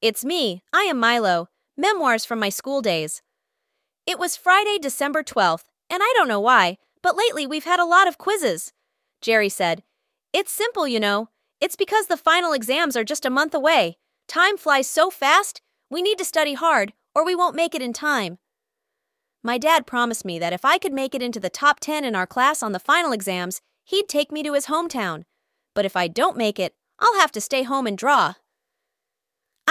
It's me. I am Milo. Memoirs from my school days. It was Friday, December 12th, and I don't know why, but lately we've had a lot of quizzes. Jerry said, It's simple, you know. It's because the final exams are just a month away. Time flies so fast, we need to study hard, or we won't make it in time. My dad promised me that if I could make it into the top 10 in our class on the final exams, he'd take me to his hometown. But if I don't make it, I'll have to stay home and draw.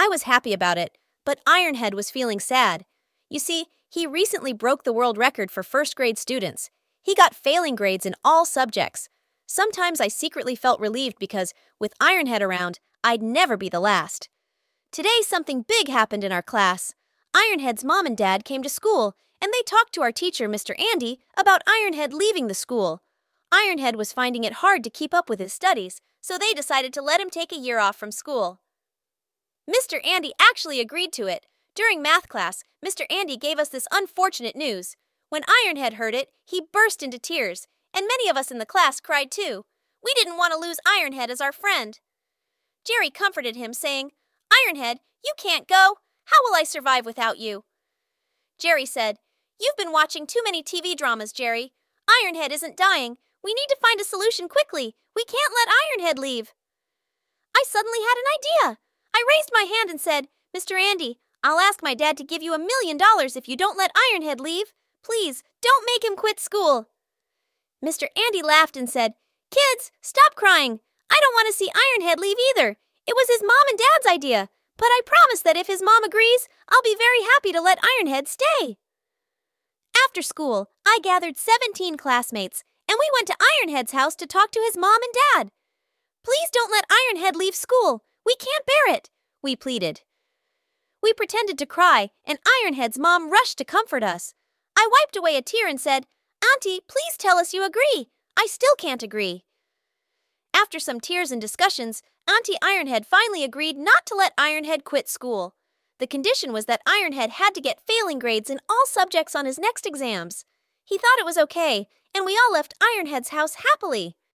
I was happy about it, but Ironhead was feeling sad. You see, he recently broke the world record for first grade students. He got failing grades in all subjects. Sometimes I secretly felt relieved because, with Ironhead around, I'd never be the last. Today, something big happened in our class. Ironhead's mom and dad came to school, and they talked to our teacher, Mr. Andy, about Ironhead leaving the school. Ironhead was finding it hard to keep up with his studies, so they decided to let him take a year off from school. Mr. Andy actually agreed to it. During math class, Mr. Andy gave us this unfortunate news. When Ironhead heard it, he burst into tears, and many of us in the class cried too. We didn't want to lose Ironhead as our friend. Jerry comforted him, saying, Ironhead, you can't go. How will I survive without you? Jerry said, You've been watching too many TV dramas, Jerry. Ironhead isn't dying. We need to find a solution quickly. We can't let Ironhead leave. I suddenly had an idea. I raised my hand and said, Mr. Andy, I'll ask my dad to give you a million dollars if you don't let Ironhead leave. Please, don't make him quit school. Mr. Andy laughed and said, Kids, stop crying. I don't want to see Ironhead leave either. It was his mom and dad's idea. But I promise that if his mom agrees, I'll be very happy to let Ironhead stay. After school, I gathered 17 classmates, and we went to Ironhead's house to talk to his mom and dad. Please don't let Ironhead leave school. We can't bear it, we pleaded. We pretended to cry, and Ironhead's mom rushed to comfort us. I wiped away a tear and said, Auntie, please tell us you agree. I still can't agree. After some tears and discussions, Auntie Ironhead finally agreed not to let Ironhead quit school. The condition was that Ironhead had to get failing grades in all subjects on his next exams. He thought it was okay, and we all left Ironhead's house happily.